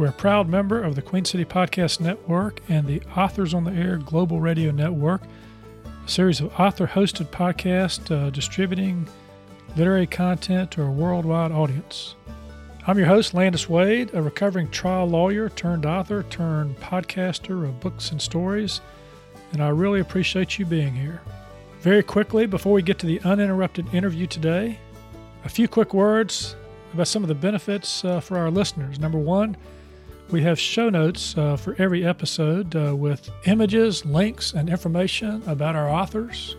We're a proud member of the Queen City Podcast Network and the Authors on the Air Global Radio Network, a series of author hosted podcasts uh, distributing literary content to a worldwide audience. I'm your host, Landis Wade, a recovering trial lawyer turned author turned podcaster of books and stories, and I really appreciate you being here. Very quickly, before we get to the uninterrupted interview today, a few quick words about some of the benefits uh, for our listeners. Number one, we have show notes uh, for every episode uh, with images, links, and information about our authors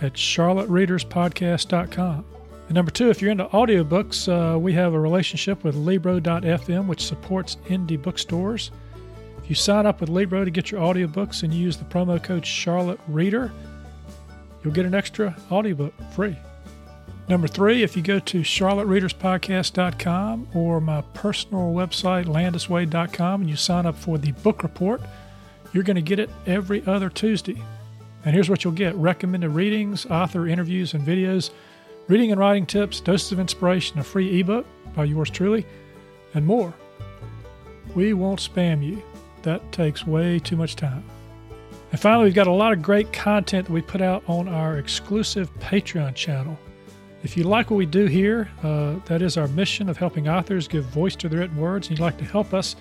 at charlottereaderspodcast.com. And number two, if you're into audiobooks, uh, we have a relationship with Libro.fm, which supports indie bookstores. If you sign up with Libro to get your audiobooks and use the promo code Charlotte Reader, you'll get an extra audiobook free. Number three, if you go to charlottereaderspodcast.com or my personal website, landiswade.com, and you sign up for the book report, you're going to get it every other Tuesday. And here's what you'll get recommended readings, author interviews and videos, reading and writing tips, doses of inspiration, a free ebook by yours truly, and more. We won't spam you. That takes way too much time. And finally, we've got a lot of great content that we put out on our exclusive Patreon channel. If you like what we do here, uh, that is our mission of helping authors give voice to their written words, and you'd like to help us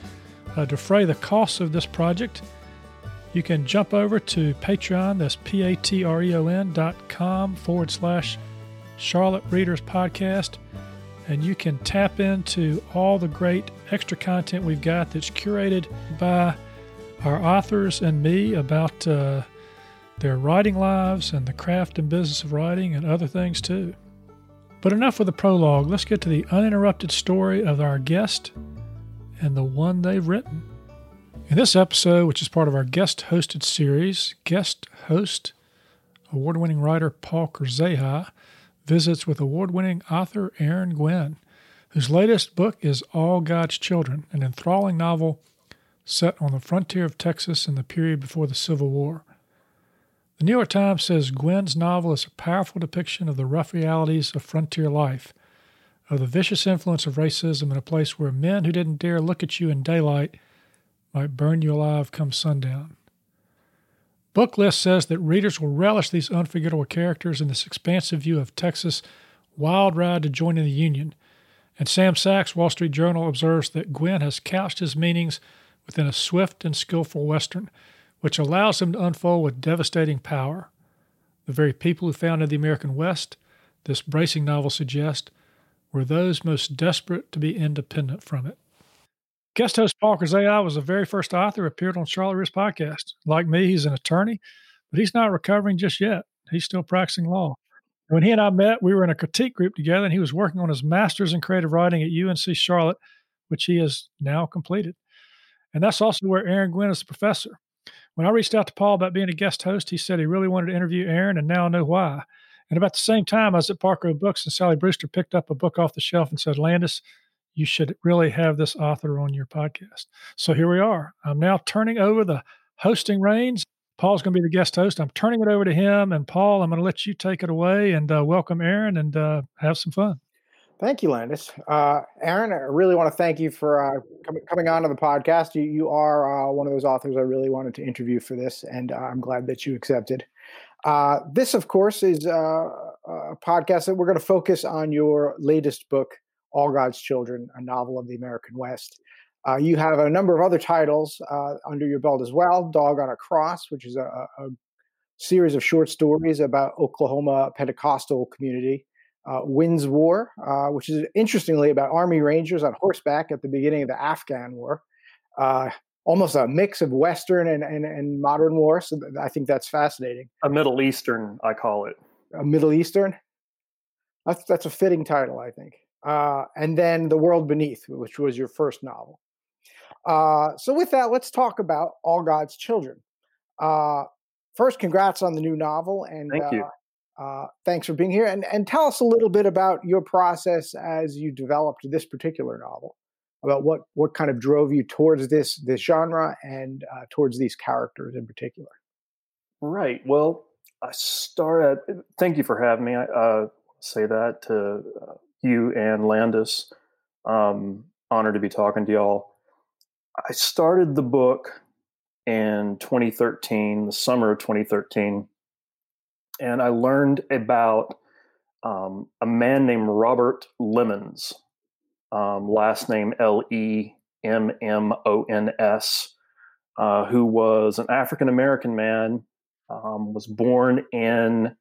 uh, defray the costs of this project, you can jump over to Patreon, that's P A T R E O N dot com forward slash Charlotte Readers Podcast, and you can tap into all the great extra content we've got that's curated by our authors and me about uh, their writing lives and the craft and business of writing and other things too. But enough with the prologue. Let's get to the uninterrupted story of our guest and the one they've written. In this episode, which is part of our guest hosted series, guest host, award winning writer Paul Kurzeha visits with award winning author Aaron Gwyn, whose latest book is All God's Children, an enthralling novel set on the frontier of Texas in the period before the Civil War. The New York Times says Gwyn's novel is a powerful depiction of the rough realities of frontier life, of the vicious influence of racism in a place where men who didn't dare look at you in daylight might burn you alive come sundown. Booklist says that readers will relish these unforgettable characters in this expansive view of Texas' wild ride to joining the Union. And Sam Sacks, Wall Street Journal, observes that Gwin has couched his meanings within a swift and skillful Western which allows them to unfold with devastating power. The very people who founded the American West, this bracing novel suggests, were those most desperate to be independent from it. Guest host Paul Kurzeha was the very first author appeared on Readers podcast. Like me, he's an attorney, but he's not recovering just yet. He's still practicing law. When he and I met, we were in a critique group together, and he was working on his master's in creative writing at UNC Charlotte, which he has now completed. And that's also where Aaron Gwyn is a professor. When I reached out to Paul about being a guest host, he said he really wanted to interview Aaron, and now I know why. And about the same time, I was at Park Road Books, and Sally Brewster picked up a book off the shelf and said, Landis, you should really have this author on your podcast. So here we are. I'm now turning over the hosting reins. Paul's going to be the guest host. I'm turning it over to him. And Paul, I'm going to let you take it away and uh, welcome Aaron and uh, have some fun. Thank you, Landis. Uh, Aaron, I really want to thank you for uh, com- coming on to the podcast. You, you are uh, one of those authors I really wanted to interview for this, and uh, I'm glad that you accepted. Uh, this, of course, is uh, a podcast that we're going to focus on your latest book, All God's Children, a novel of the American West. you have a number of other titles under your belt as well Dog on a Cross, which is a, a series of short stories about Oklahoma Pentecostal community uh, Wynne's War, uh, which is interestingly about Army Rangers on horseback at the beginning of the Afghan War. Uh, almost a mix of Western and, and, and modern war. So I think that's fascinating. A Middle Eastern, I call it. A Middle Eastern? That's, that's a fitting title, I think. Uh, and then The World Beneath, which was your first novel. Uh, so with that, let's talk about All God's Children. Uh, first, congrats on the new novel, and thank you. Uh, thanks for being here. And and tell us a little bit about your process as you developed this particular novel. About what what kind of drove you towards this this genre and uh, towards these characters in particular. Right. Well, I started. Thank you for having me. I uh, say that to uh, you and Landis. Um, honored to be talking to y'all. I started the book in 2013, the summer of 2013, and I learned about um, a man named Robert Lemmons, um, last name L E M M O N S, uh, who was an African American man, um, was born in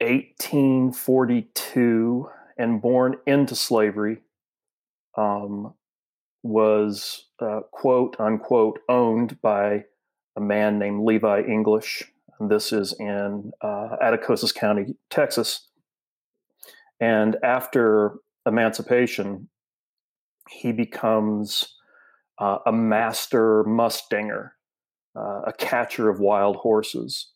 1842 and born into slavery. Um, was uh, quote unquote owned by a man named Levi English. This is in uh, Atascosa County, Texas. And after emancipation, he becomes uh, a master mustanger, uh, a catcher of wild horses.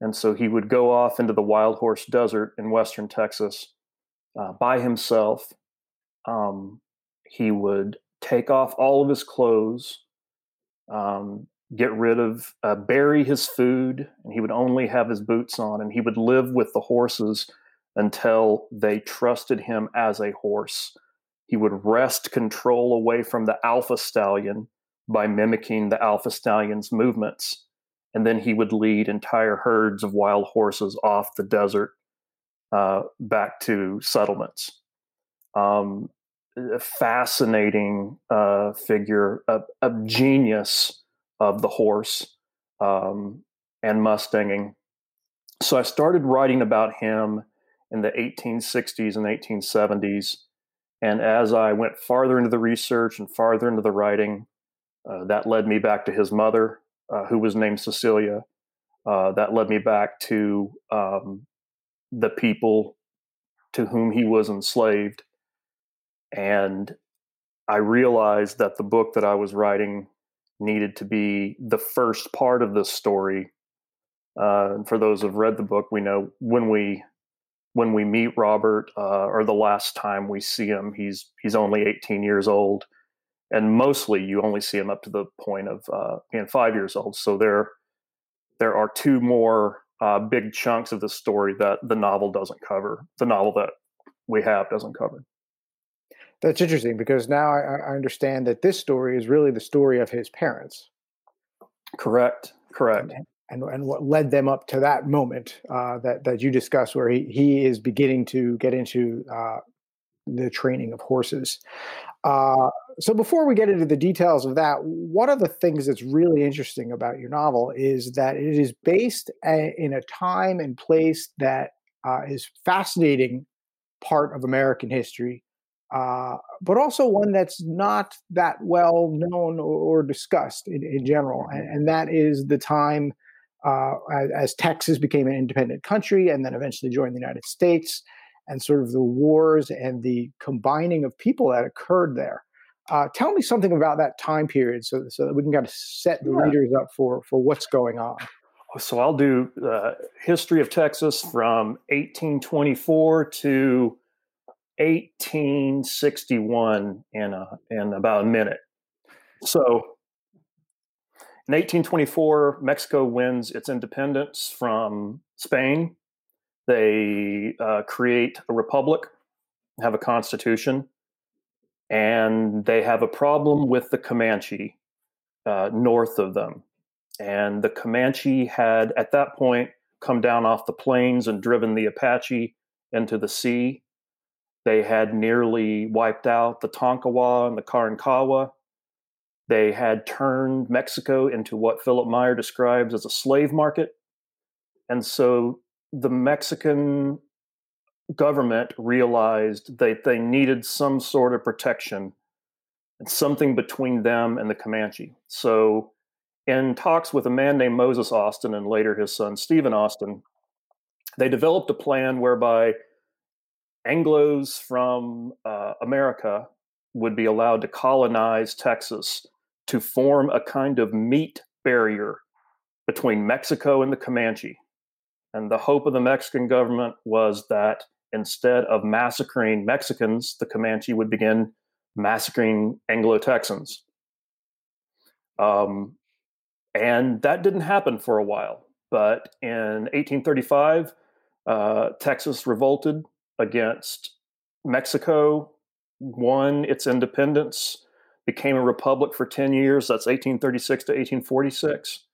And so he would go off into the wild horse desert in western Texas uh, by himself. Um, he would take off all of his clothes, um, get rid of, uh, bury his food, and he would only have his boots on, and he would live with the horses until they trusted him as a horse. He would wrest control away from the alpha stallion by mimicking the alpha stallion's movements. And then he would lead entire herds of wild horses off the desert uh, back to settlements. Um, a fascinating uh, figure, a, a, genius of the horse um, and Mustanging. So I started writing about him in the 1860s and 1870s. And as I went farther into the research and farther into the writing, uh, that led me back to his mother, uh, who was named Cecilia. Uh, that led me back to um, the people to whom he was enslaved and I realized that the book that I was writing needed to be the first part of this story. Uh, for those who've read the book, we know when we when we meet Robert, uh, or the last time we see him, he's he's only 18 years old, and mostly you only see him up to the point of uh, being five years old. So there there are two more uh, big chunks of the story that the novel doesn't cover. The novel that we have doesn't cover. That's interesting because now I, I, understand that this story is really the story of his parents. Correct. Correct. And, and, and what led them up to that moment uh, that that you discussed, where he he is beginning to get into uh, the training of horses. Uh, so before we get into the details of that, one of the things that's really interesting about your novel is that it is based a, in a time and place that uh, is fascinating part of American history uh, but also one that's not that well known or, or discussed in, in general. And, and, that is the time uh, as, as, Texas became an independent country and then eventually joined the United States, and sort of the wars and the combining of people that occurred there. Uh, tell me something about that time period so, so that we can kind of set the yeah. readers up for, for what's going on. So I'll do uh, history of Texas from 1824 to 1861 in a, in about a minute. So in 1824, Mexico wins its independence from Spain. They uh, create a republic, have a constitution, and they have a problem with the Comanche uh, north of them. And the Comanche had, at that point, come down off the plains and driven the Apache into the sea they had nearly wiped out the Tonkawa and the Karankawa. They had turned Mexico into what Philipp Meyer describes as a slave market. And so the Mexican government realized that they needed some sort of protection and something between them and the Comanche. So, in talks with a man named Moses Austin and later his son Stephen Austin, they developed a plan whereby Anglos from uh, America would be allowed to colonize Texas to form a kind of meat barrier between Mexico and the Comanche. And the hope of the Mexican government was that instead of massacring Mexicans, the Comanche would begin massacring Anglo Texans. Um, and that didn't happen for a while. But in 1835, uh, Texas revolted against Mexico, won its independence, became a republic for 10 years. That's 1836 to 1846.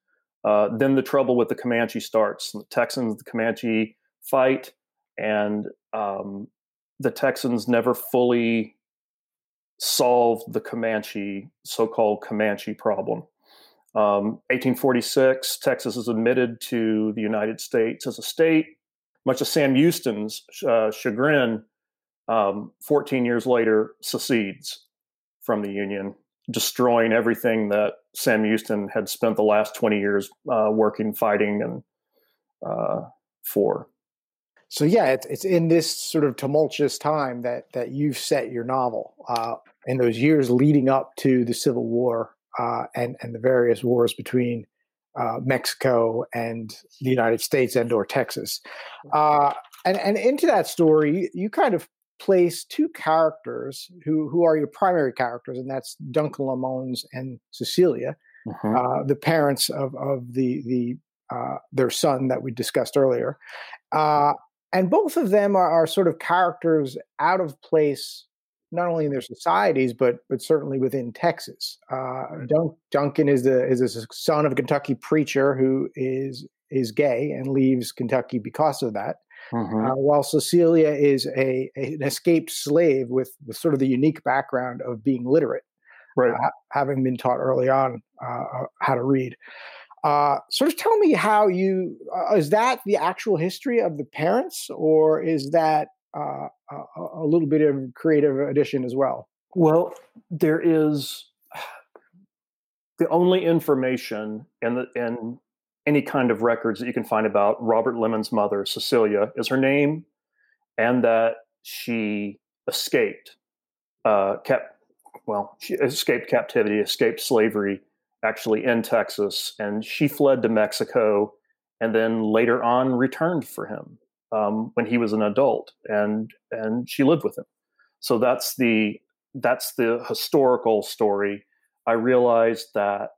Uh, then the trouble with the Comanche starts. The Texans, the Comanche fight, and um, the Texans never fully solved the Comanche, so called Comanche problem. Um, 1846, Texas is admitted to the United States as a state. Much of Sam Houston's uh, chagrin, um, 14 years later, secedes from the Union, destroying everything that Sam Houston had spent the last 20 years uh, working, fighting, and uh, for. So yeah, it's, it's in this sort of tumultuous time that that you've set your novel uh, in those years leading up to the Civil War uh, and and the various wars between uh, Mexico and the United States and or Texas. Uh, and and into that story, you kind of place two characters who who are your primary characters, and that's Duncan Lamons and Cecilia, mm-hmm. uh, the parents of of the the uh, their son that we discussed earlier. Uh, and both of them are, are, sort of characters out of place not only in their societies but but certainly within Texas. Uh, Dun- Duncan is the is a son of a Kentucky preacher who is is gay and leaves Kentucky because of that. Mm-hmm. Uh, while Cecilia is a, a, an escaped slave with with sort of the unique background of being literate, right. uh, having been taught early on uh, uh how to read. Uh, sort of tell me how you uh, is that the actual history of the parents, or is that uh, a, little bit of creative addition as well? Well, there is the only information in the in any kind of records that you can find about Robert Lemmon's mother, Cecilia, is her name, and that she escaped, uh, kept well, she escaped captivity, escaped slavery, actually in Texas, and she fled to Mexico, and then later on returned for him um, when he was an adult, and and she lived with him. So that's the that's the historical story. I realized that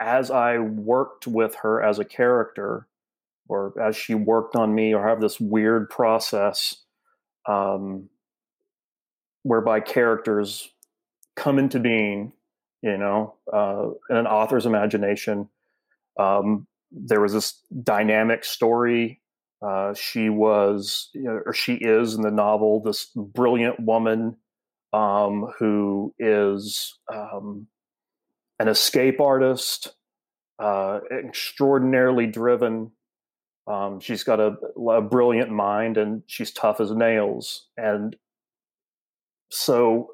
as I worked with her as a character, or as she worked on me, or have this weird process um, whereby characters come into being, you know, uh, in an author's imagination. Um, there was this dynamic story uh, she was, or she is in the novel, this brilliant woman um, who is um, an escape artist, uh, extraordinarily driven. Um, she's got a, a brilliant mind and she's tough as nails. And so,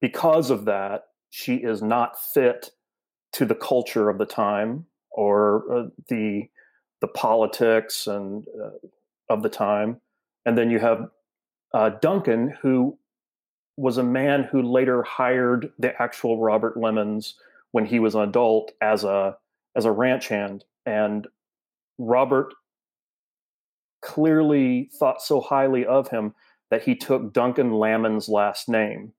because of that, she is not fit to the culture of the time or uh, the the politics and uh, of the time, and then you have uh, Duncan, who was a man who later hired the actual Robert Lemons when he was an adult as a as a ranch hand, and Robert clearly thought so highly of him that he took Duncan Lamon's last name.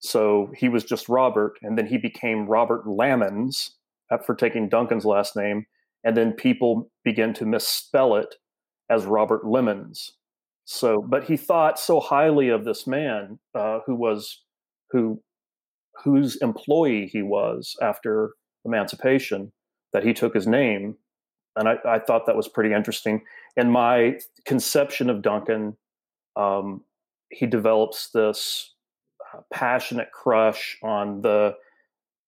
So he was just Robert, and then he became Robert Lamons after taking Duncan's last name and then people begin to misspell it as Robert Lemons. So, but he thought so highly of this man uh, who was who whose employee he was after emancipation that he took his name, and I, I thought that was pretty interesting. In my conception of Duncan, um, he develops this uh, passionate crush on the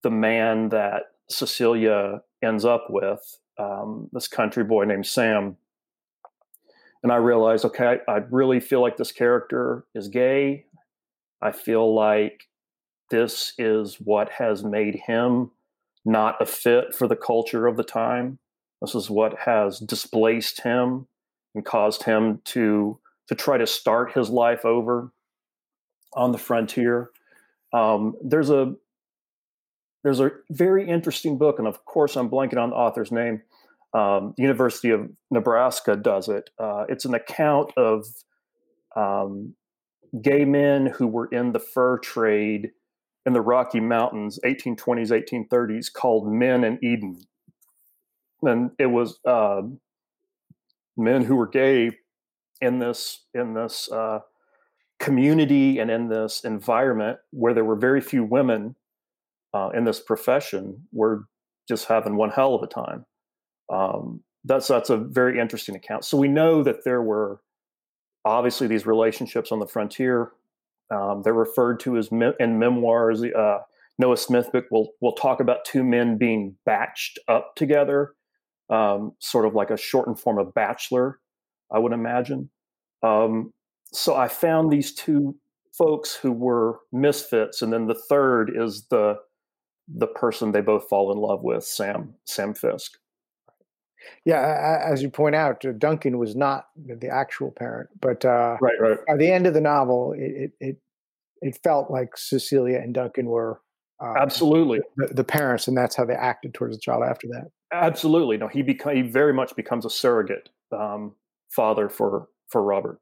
the man that Cecilia ends up with, um, this country boy named Sam. And I realized, okay, I, I really feel like this character is gay. I feel like this is what has made him not a fit for the culture of the time. This is what has displaced him and caused him to to try to start his life over on the frontier. Um, there's a there's a very interesting book, and of course, I'm blanking on the author's name. Um, University of Nebraska does it. Uh, it's an account of um, gay men who were in the fur trade in the Rocky Mountains, 1820s, 1830s, called Men in Eden. And it was uh, men who were gay in this in this uh, community and in this environment where there were very few women uh, in this profession we're just having one hell of a time. Um, that's that's a very interesting account. So we know that there were obviously these relationships on the frontier. Um, they're referred to as me- in memoirs. Uh, Noah Smith book will will talk about two men being batched up together, um, sort of like a shortened form of bachelor, I would imagine. Um, so I found these two folks who were misfits, and then the third is the the person they both fall in love with, Sam Sam Fisk. Yeah, as you point out, uh, Duncan was not the actual parent, but uh, right, right. By the end of the novel, it it it felt like Cecilia and Duncan were uh, absolutely the, the, parents, and that's how they acted towards the child after that. Absolutely, no, he became he very much becomes a surrogate um, father for for Robert.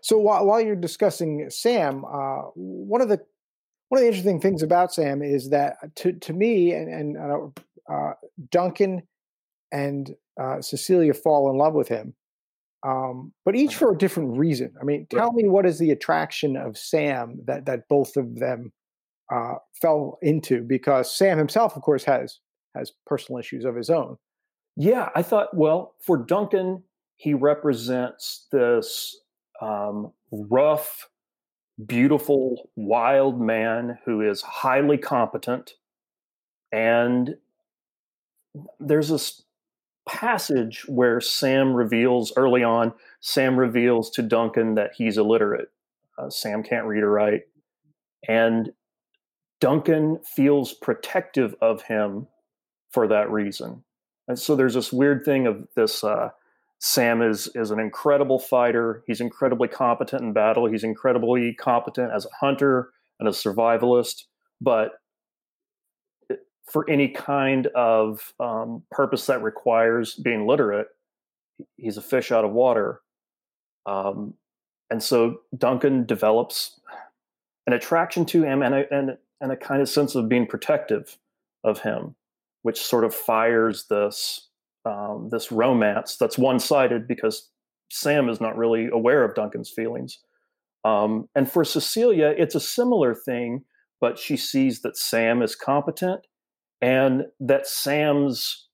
So while while you're discussing Sam, uh, one of the one of the interesting things about Sam is that to to me and and uh, uh Duncan and uh, Cecilia fall in love with him, um, but each for a different reason. I mean, tell me what is the attraction of Sam that that both of them uh, fell into? Because Sam himself, of course, has has personal issues of his own. Yeah, I thought. Well, for Duncan, he represents this um, rough, beautiful, wild man who is highly competent, and there's this passage where Sam reveals early on, Sam reveals to Duncan that he's illiterate. Uh, Sam can't read or write. And Duncan feels protective of him for that reason. And so there's this weird thing of this uh, Sam is is an incredible fighter. He's incredibly competent in battle. He's incredibly competent as a hunter and a survivalist. But for any kind of um, purpose that requires being literate, he's a fish out of water. Um, and so Duncan develops an attraction to him and a, and, and a kind of sense of being protective of him, which sort of fires this um, this romance that's one sided because Sam is not really aware of Duncan's feelings. Um, and for Cecilia, it's a similar thing, but she sees that Sam is competent and that Sam's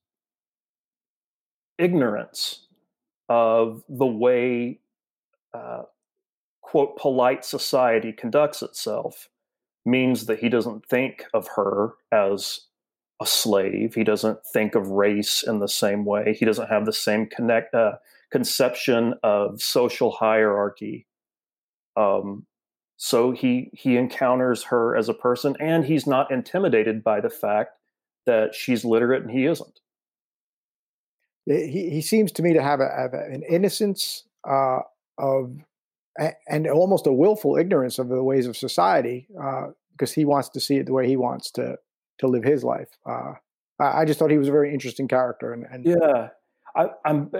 ignorance of the way, uh, quote, polite society conducts itself means that he doesn't think of her as a slave. He doesn't think of race in the same way. He doesn't have the same connect, uh, conception of social hierarchy. Um, so he he encounters her as a person, and he's not intimidated by the fact that she's literate and he isn't. He, he seems to me to have, a, have an innocence uh, of and almost a willful ignorance of the ways of society uh, because he wants to see it the way he wants to to live his life. Uh, I just thought he was a very interesting character, and, and yeah, I, I'm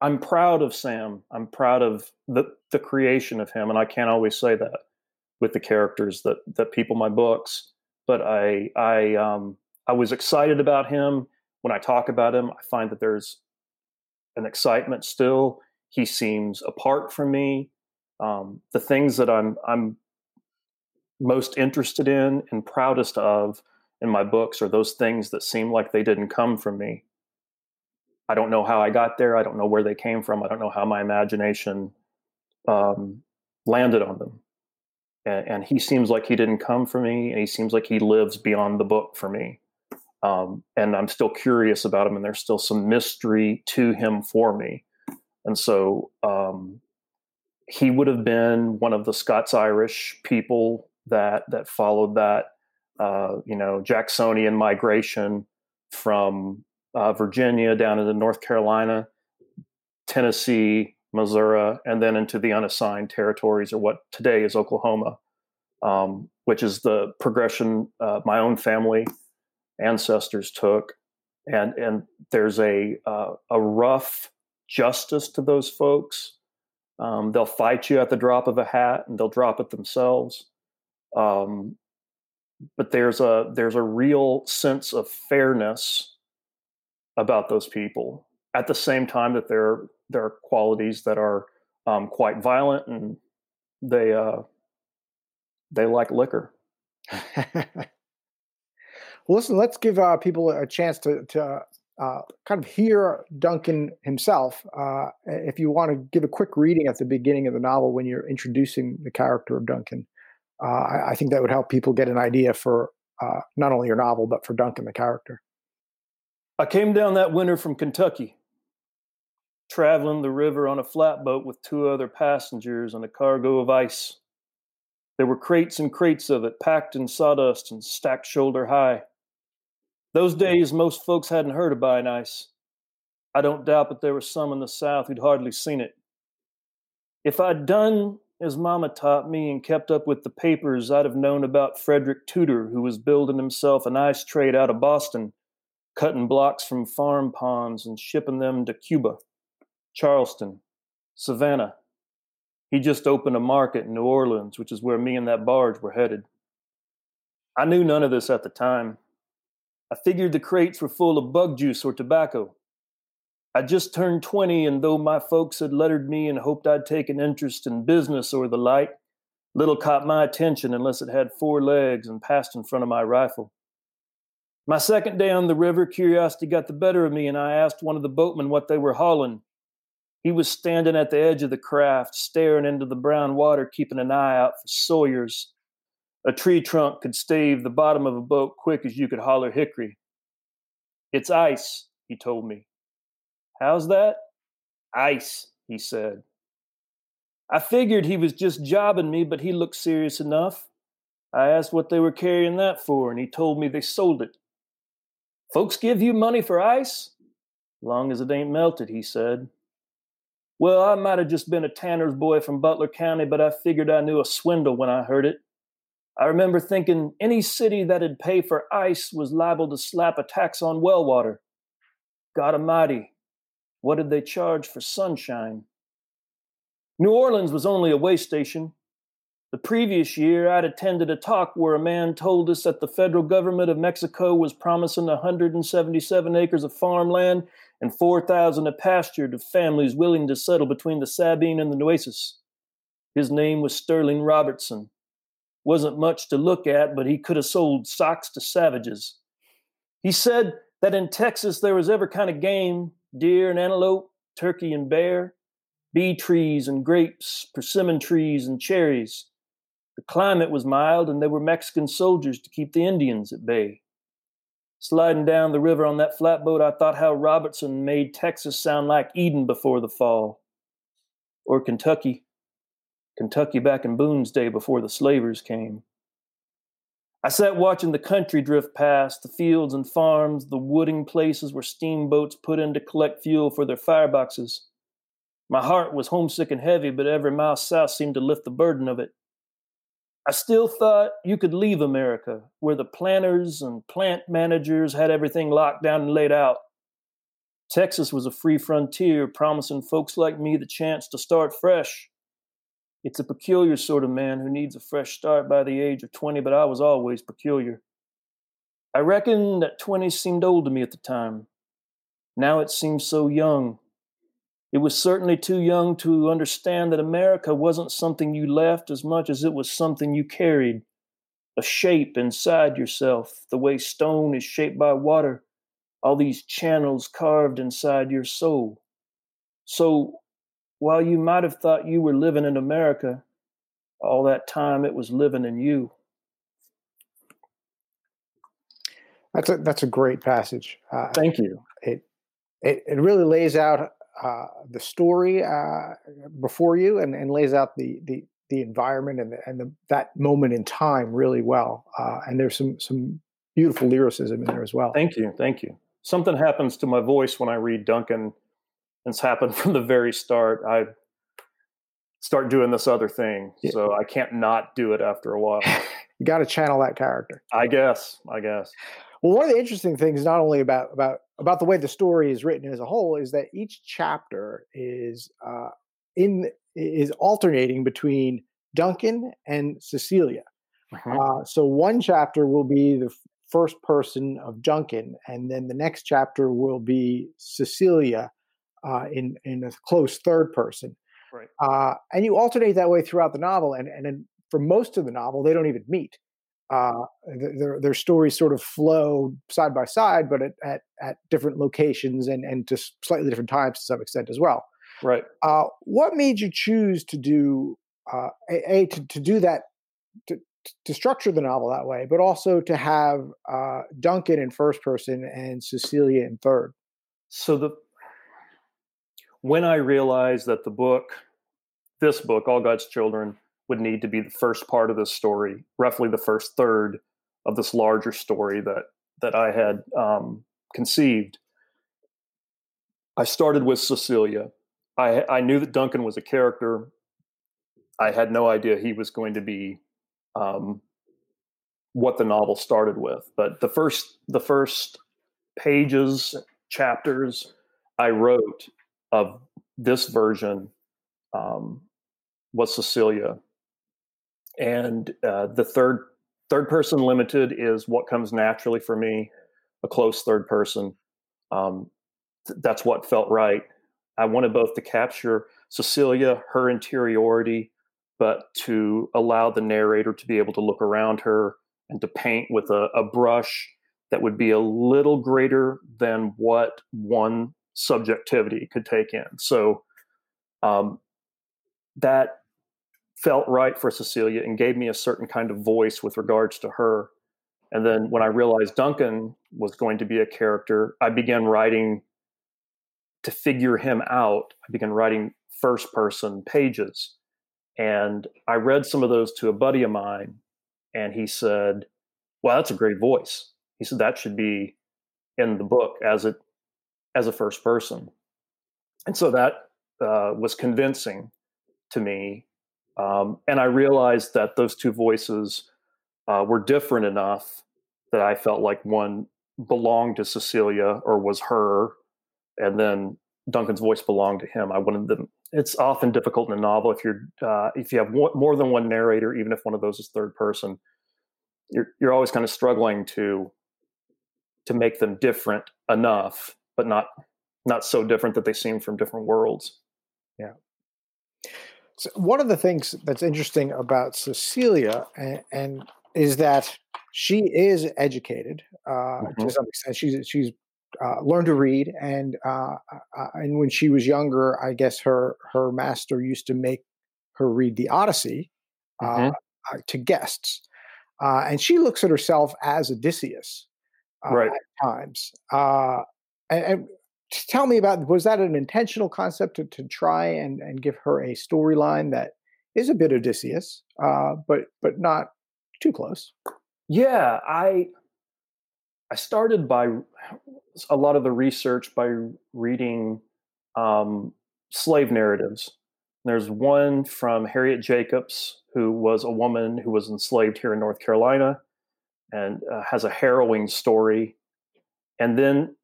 I'm proud of Sam. I'm proud of the the creation of him, and I can't always say that with the characters that that people my books. But I I um I was excited about him. When I talk about him, I find that there's an excitement still. He seems apart from me. Um, the things that I'm I'm most interested in and proudest of in my books are those things that seem like they didn't come from me. I don't know how I got there. I don't know where they came from. I don't know how my imagination um, landed on them. And, and, he seems like he didn't come for me, and he seems like he lives beyond the book for me. Um, and I'm still curious about him, and there's still some mystery to him for me. And so um, he would have been one of the Scots Irish people that that followed that uh, you know Jacksonian migration from uh, Virginia down into North Carolina, Tennessee, Missouri, and then into the unassigned territories or what today is Oklahoma. Um, which is the progression uh, my own family ancestors took, and and there's a uh, a rough justice to those folks. Um, they'll fight you at the drop of a hat, and they'll drop it themselves. Um, but there's a there's a real sense of fairness about those people. At the same time that there there are qualities that are um, quite violent and they uh, they like liquor. well, listen, let's give uh, people a chance to to uh, kind of hear Duncan himself. Uh, if you want to give a quick reading at the beginning of the novel when you're introducing the character of Duncan, uh, I, I, think that would help people get an idea for uh, not only your novel but for Duncan the character. I came down that winter from Kentucky, traveling the river on a flatboat with two other passengers and a cargo of ice. There were crates and crates of it, packed in sawdust and stacked shoulder high. Those days, most folks hadn't heard of buying ice. I don't doubt that there were some in the South who'd hardly seen it. If I'd done as Mama taught me and kept up with the papers, I'd have known about Frederick Tudor, who was building himself an ice trade out of Boston, cutting blocks from farm ponds and shipping them to Cuba, Charleston, Savannah, he just opened a market in New Orleans, which is where me and that barge were headed. I knew none of this at the time. I figured the crates were full of bug juice or tobacco. I just turned 20, and though my folks had lettered me and hoped I'd take an interest in business or the like, little caught my attention unless it had four legs and passed in front of my rifle. My second day on the river, curiosity got the better of me, and I asked one of the boatmen what they were hauling. He was standing at the edge of the craft, staring into the brown water, keeping an eye out for sawyers. A tree trunk could stave the bottom of a boat quick as you could holler hickory. It's ice, he told me. How's that? Ice, he said. I figured he was just jobbing me, but he looked serious enough. I asked what they were carrying that for, and he told me they sold it. Folks give you money for ice? Long as it ain't melted, he said. Well, I might have just been a tanner's boy from Butler County, but I figured I knew a swindle when I heard it. I remember thinking any city that'd pay for ice was liable to slap a tax on well water. God Almighty, what did they charge for sunshine? New Orleans was only a way station. The previous year, I'd attended a talk where a man told us that the federal government of Mexico was promising 177 acres of farmland and 4,000 a pasture to families willing to settle between the Sabine and the Nueces. His name was Sterling Robertson. Wasn't much to look at, but he could have sold socks to savages. He said that in Texas there was every kind of game deer and antelope, turkey and bear, bee trees and grapes, persimmon trees and cherries. The climate was mild, and there were Mexican soldiers to keep the Indians at bay. Sliding down the river on that flatboat, I thought how Robertson made Texas sound like Eden before the fall. Or Kentucky. Kentucky back in Boone's day before the slavers came. I sat watching the country drift past, the fields and farms, the wooding places where steamboats put in to collect fuel for their fireboxes. My heart was homesick and heavy, but every mile south seemed to lift the burden of it. I still thought you could leave America, where the planners and plant managers had everything locked down and laid out. Texas was a free frontier, promising folks like me the chance to start fresh. It's a peculiar sort of man who needs a fresh start by the age of 20, but I was always peculiar. I reckon that 20 seemed old to me at the time. Now it seems so young, it was certainly too young to understand that America wasn't something you left as much as it was something you carried, a shape inside yourself, the way stone is shaped by water, all these channels carved inside your soul. So, while you might have thought you were living in America, all that time it was living in you. That's a that's a great passage. Uh, Thank you. It, it it really lays out uh, the story uh, before you and, and lays out the the the environment and the, and the, that moment in time really well. Uh, and there's some some beautiful lyricism in there as well. Thank you, thank you. Something happens to my voice when I read Duncan. It's happened from the very start. I start doing this other thing. Yeah. So I can't not do it after a while. you got to channel that character. I guess. I guess. Well, one of the interesting things, not only about about about the way the story is written as a whole, is that each chapter is uh, in is alternating between Duncan and Cecilia. Uh-huh. Uh, so one chapter will be the first person of Duncan, and then the next chapter will be Cecilia uh, in in a close third person. Right. Uh, and you alternate that way throughout the novel, and and for most of the novel, they don't even meet. Uh, their their stories sort of flow side by side, but at, at, at different locations and and to slightly different times to some extent as well. Right. Uh, what made you choose to do uh, a, a to, to do that to, to structure the novel that way, but also to have uh, Duncan in first person and Cecilia in third? So the when I realized that the book, this book, All God's Children, would need to be the first part of this story, roughly the first third of this larger story that that I had um, conceived. I started with Cecilia. I, I knew that Duncan was a character. I had no idea he was going to be um, what the novel started with. But the first the first pages, chapters I wrote of this version um, was Cecilia, and uh, the third third person limited is what comes naturally for me, a close third person. Um, th- that's what felt right. I wanted both to capture Cecilia, her interiority, but to allow the narrator to be able to look around her and to paint with a, a brush that would be a little greater than what one subjectivity could take in. So um, that felt right for Cecilia and gave me a certain kind of voice with regards to her. And then when I realized Duncan was going to be a character, I began writing to figure him out. I began writing first person pages. And I read some of those to a buddy of mine, and he said, Well, that's a great voice. He said that should be in the book as it as a first person. And so that uh, was convincing to me um, and I realized that those two voices uh, were different enough that I felt like one belonged to Cecilia or was her, and then Duncan's voice belonged to him. I wanted them. It's often difficult in a novel if you're uh, if you have one, more than one narrator, even if one of those is third person. You're you're always kind of struggling to to make them different enough, but not not so different that they seem from different worlds. Yeah. So one of the things that's interesting about Cecilia and, and is that she is educated uh, mm-hmm. to some extent. She's she's uh, learned to read, and uh, uh, and when she was younger, I guess her her master used to make her read the Odyssey uh, mm-hmm. Uh, to guests, and she looks at herself as Odysseus right. at times. And, and tell me about was that an intentional concept to, to try and, and give her a storyline that is a bit Odysseus, uh, but but not too close. Yeah, I I started by a lot of the research by reading um, slave narratives. There's one from Harriet Jacobs, who was a woman who was enslaved here in North Carolina, and uh, has a harrowing story. And then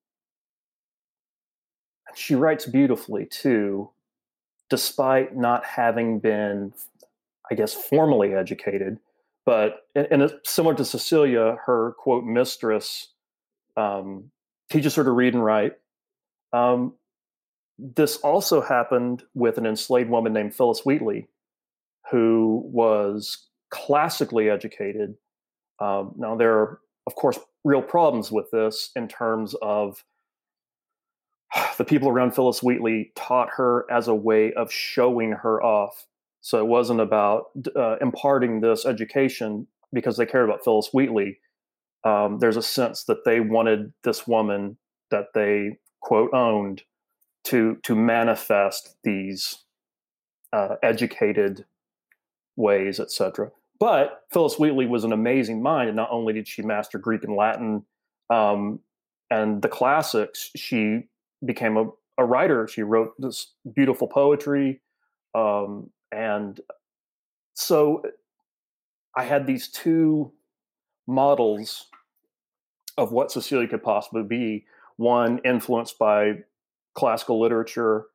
she writes beautifully too, despite not having been, I guess, formally educated. But and similar to Cecilia, her quote mistress um, teaches her to read and write. Um, this also happened with an enslaved woman named Phillis Wheatley, who was classically educated. Um, now, there are, of course, real problems with this in terms of the people around Phillis Wheatley taught her as a way of showing her off. So it wasn't about uh, imparting this education because they cared about Phillis Wheatley. Um, there's a sense that they wanted this woman that they quote owned to to manifest these uh, educated ways, etc. But Phillis Wheatley was an amazing mind, and not only did she master Greek and Latin um, and the classics, she became a, a writer. She wrote this beautiful poetry, um, and so I had these two models of what Cecilia could possibly be. One influenced by classical literature,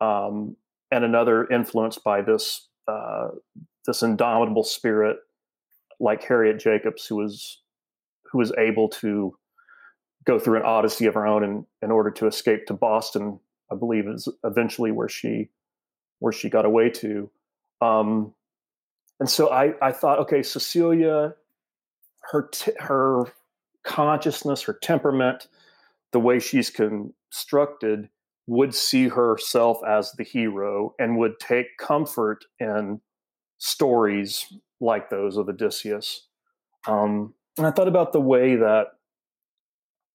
um, and another influenced by this uh, this indomitable spirit, like Harriet Jacobs, who was who was able to go through an odyssey of her own in, in order to escape to Boston. I believe is eventually where she where she got away to. Um, and so I, I thought, okay, Cecilia, her t- her consciousness, her temperament, the way she's constructed, would see herself as the hero and would take comfort in stories like those of Odysseus. Um, and I thought about the way that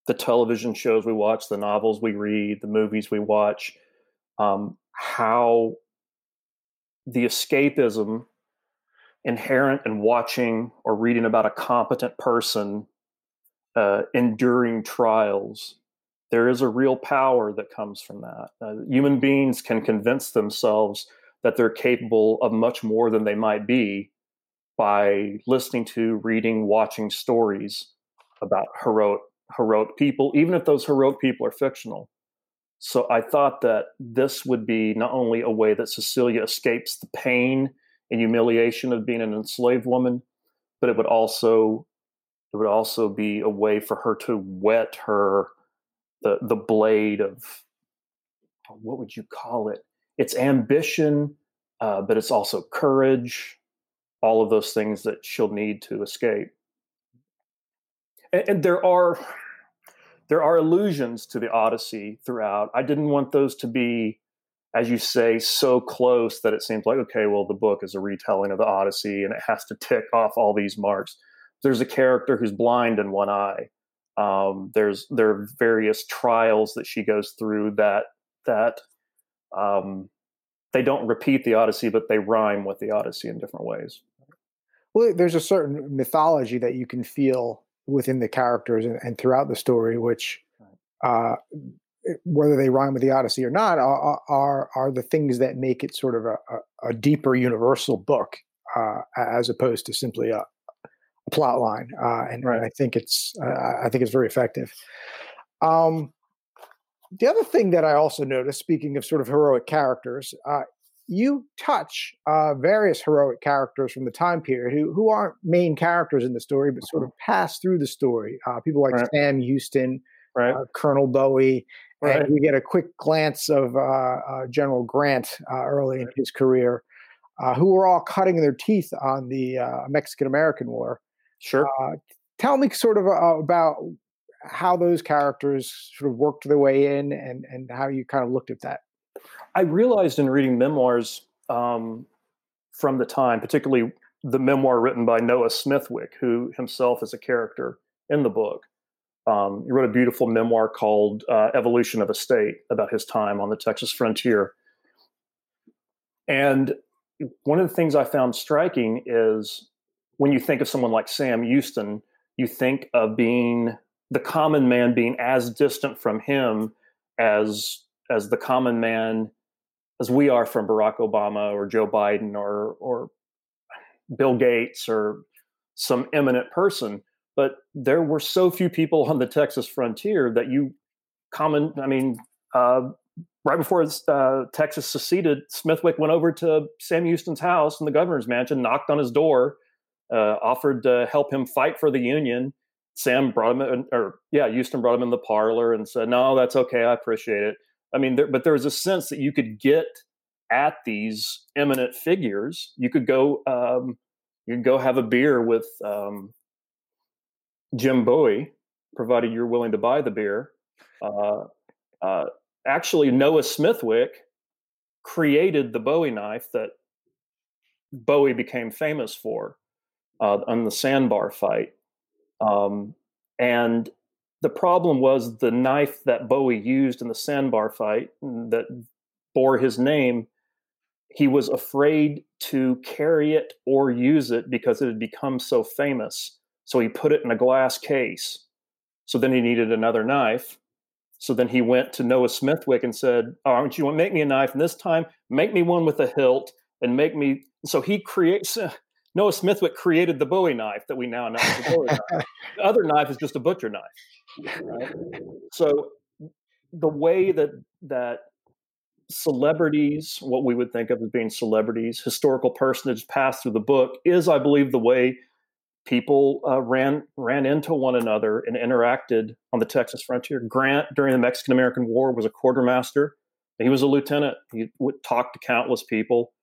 the television shows we watch, the novels we read, the movies we watch, um, how the escapism inherent in watching or reading about a competent person uh, enduring trials there is a real power that comes from that. Uh, human beings can convince themselves that they're capable of much more than they might be by listening to, reading, watching stories about heroic heroic people, even if those heroic people are fictional. So I thought that this would be not only a way that Cecilia escapes the pain and humiliation of being an enslaved woman, but it would also it would also be a way for her to whet her the the blade of what would you call it? It's ambition, uh, but it's also courage. All of those things that she'll need to escape. And, and there are there are allusions to the Odyssey throughout. I didn't want those to be, as you say, so close that it seems like okay, well, the book is a retelling of the Odyssey, and it has to tick off all these marks. There's a character who's blind in one eye um, there's there are various trials that she goes through that that um, they don't repeat the Odyssey, but they rhyme with the Odyssey in different ways. Well, there's a certain mythology that you can feel within the characters and, and throughout the story, which uh, whether they rhyme with the Odyssey or not, are are, are the things that make it sort of a, a, a deeper universal book uh, as opposed to simply a, plot line, uh, and, right. and, I think it's uh, I think it's very effective. Um, the other thing that I also noticed, speaking of sort of heroic characters, uh, you touch uh, various heroic characters from the time period who who aren't main characters in the story, but sort of pass through the story. Uh, people like right. Sam Houston, right. Uh, Colonel Bowie. And we get a quick glance of General Grant early in his career, who were all cutting their teeth on the Mexican American War. Sure. Uh, tell me sort of uh, about how those characters sort of worked their way in and, and how you kind of looked at that. I realized in reading memoirs um, from the time, particularly the memoir written by Noah Smithwick, who himself is a character in the book. Um, he wrote a beautiful memoir called uh, Evolution of a State about his time on the Texas frontier. And one of the things I found striking is when you think of someone like Sam Houston, you think of being the common man being as distant from him as as the common man as we are from Barack Obama or Joe Biden or or Bill Gates or some eminent person. But there were so few people on the Texas frontier that you common. I mean, uh, right before uh, Texas seceded, Smithwick went over to Sam Houston's house in the governor's mansion, knocked on his door, uh, offered to help him fight for the union. Sam brought him, in, or yeah, Houston brought him in the parlor and said, "No, that's okay. I appreciate it." I mean, there, but there was a sense that you could get at these eminent figures. You could go, um, you could go have a beer with um, Jim Bowie, provided you're willing to buy the beer. Uh, uh, actually, Noah Smithwick created the Bowie knife that Bowie became famous for uh, on the sandbar fight. Um, and the problem was the knife that Bowie used in the sandbar fight that bore his name. He was afraid to carry it or use it because it had become so famous. So he put it in a glass case. So then he needed another knife. So then he went to Noah Smithwick and said, oh, "All right, you want make me a knife? And this time, make me one with a hilt and make me. So he creates. Noah Smithwick created the Bowie knife that we now know. The, the other knife is just a butcher knife. Right? So the way that that celebrities, what we would think of as being celebrities, historical personages pass through the book, is, I believe, the way people uh, ran ran into one another and interacted on the Texas frontier. Grant, during the Mexican American War, was a quartermaster. He was a lieutenant. He would talk to countless people.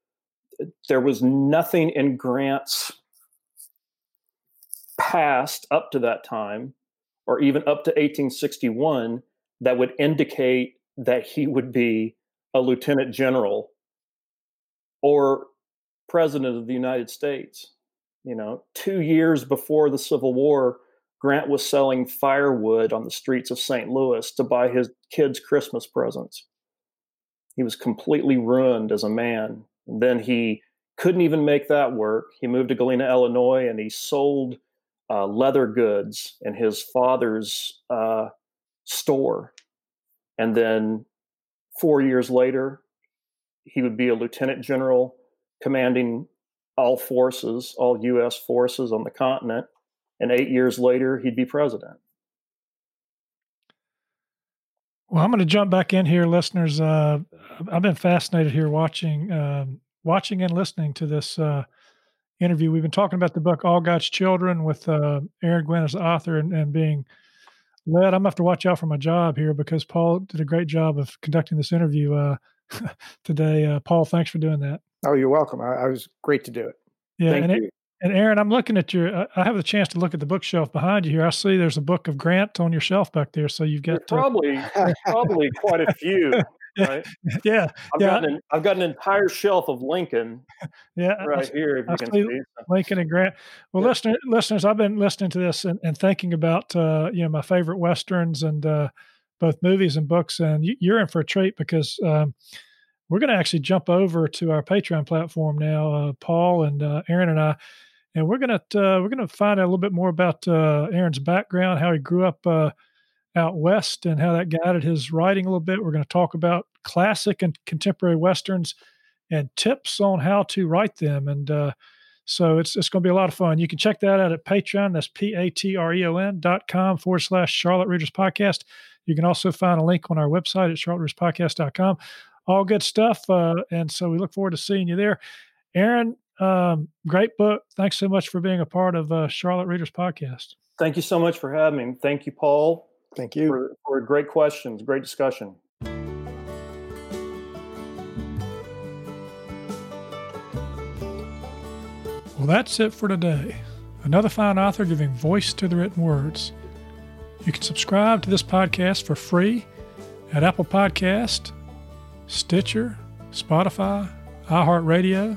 There was nothing in Grant's past up to that time, or even up to 1861, that would indicate that he would be a lieutenant general or president of the United States. You know, two years before the Civil War, Grant was selling firewood on the streets of St. Louis to buy his kids' Christmas presents. He was completely ruined as a man. Then he couldn't even make that work. He moved to Galena, Illinois, and he sold uh, leather goods in his father's uh, store. And then four years later, he would be a lieutenant general commanding all forces, all U.S. forces on the continent. And eight years later, he'd be president. Well, I'm going to jump back in here, listeners. Uh, I've been fascinated here watching, uh, watching and listening to this uh, interview. We've been talking about the book "All God's Children" with uh, Aaron Gwyn as the author, and, and being led. I'm going to have to watch out for my job here because Paul did a great job of conducting this interview uh, today. Uh, Paul, thanks for doing that. Oh, you're welcome. I, I was great to do it. Yeah, Thank and, you. It, and Aaron, I'm looking at your. I have the chance to look at the bookshelf behind you here. I see there's a book of Grant on your shelf back there. So you've got There's probably probably quite a few. Right? yeah, I've yeah. got an I've got an entire shelf of Lincoln yeah. I- right here. If I you can see-. Lincoln and Grant. Well, Yeah. listener, listeners, I've been listening to this and, and thinking about uh, you know my favorite westerns and uh, both movies and books, and you, you're in for a treat because um, we're going to actually jump over to our Patreon platform now, uh, Paul and uh, Aaron and I, and we're to uh, we're to find out a little bit more about uh, Aaron's background, how he grew up uh, out west, and how that guided his writing a little bit. We're to talk about classic and contemporary westerns and tips on how to write them, and uh, so it's it's to be a lot of fun. You can check that out at Patreon. That's p a t r e o n dot com forward slash Charlotte Readers Podcast. You can also find a link on our website at charlottereaderspodcast.com. All good stuff. Uh, and so we look forward to seeing you there. Aaron, um, great book. Thanks so much for being a part of uh, Charlotte Readers Podcast. Thank you so much for having me. Thank you, Paul, Thank you. for, for great questions, great discussion. Well, that's it for today. Another fine author giving voice to the written words. You can subscribe to this podcast for free at Apple Podcast, Stitcher, Spotify, iHeartRadio,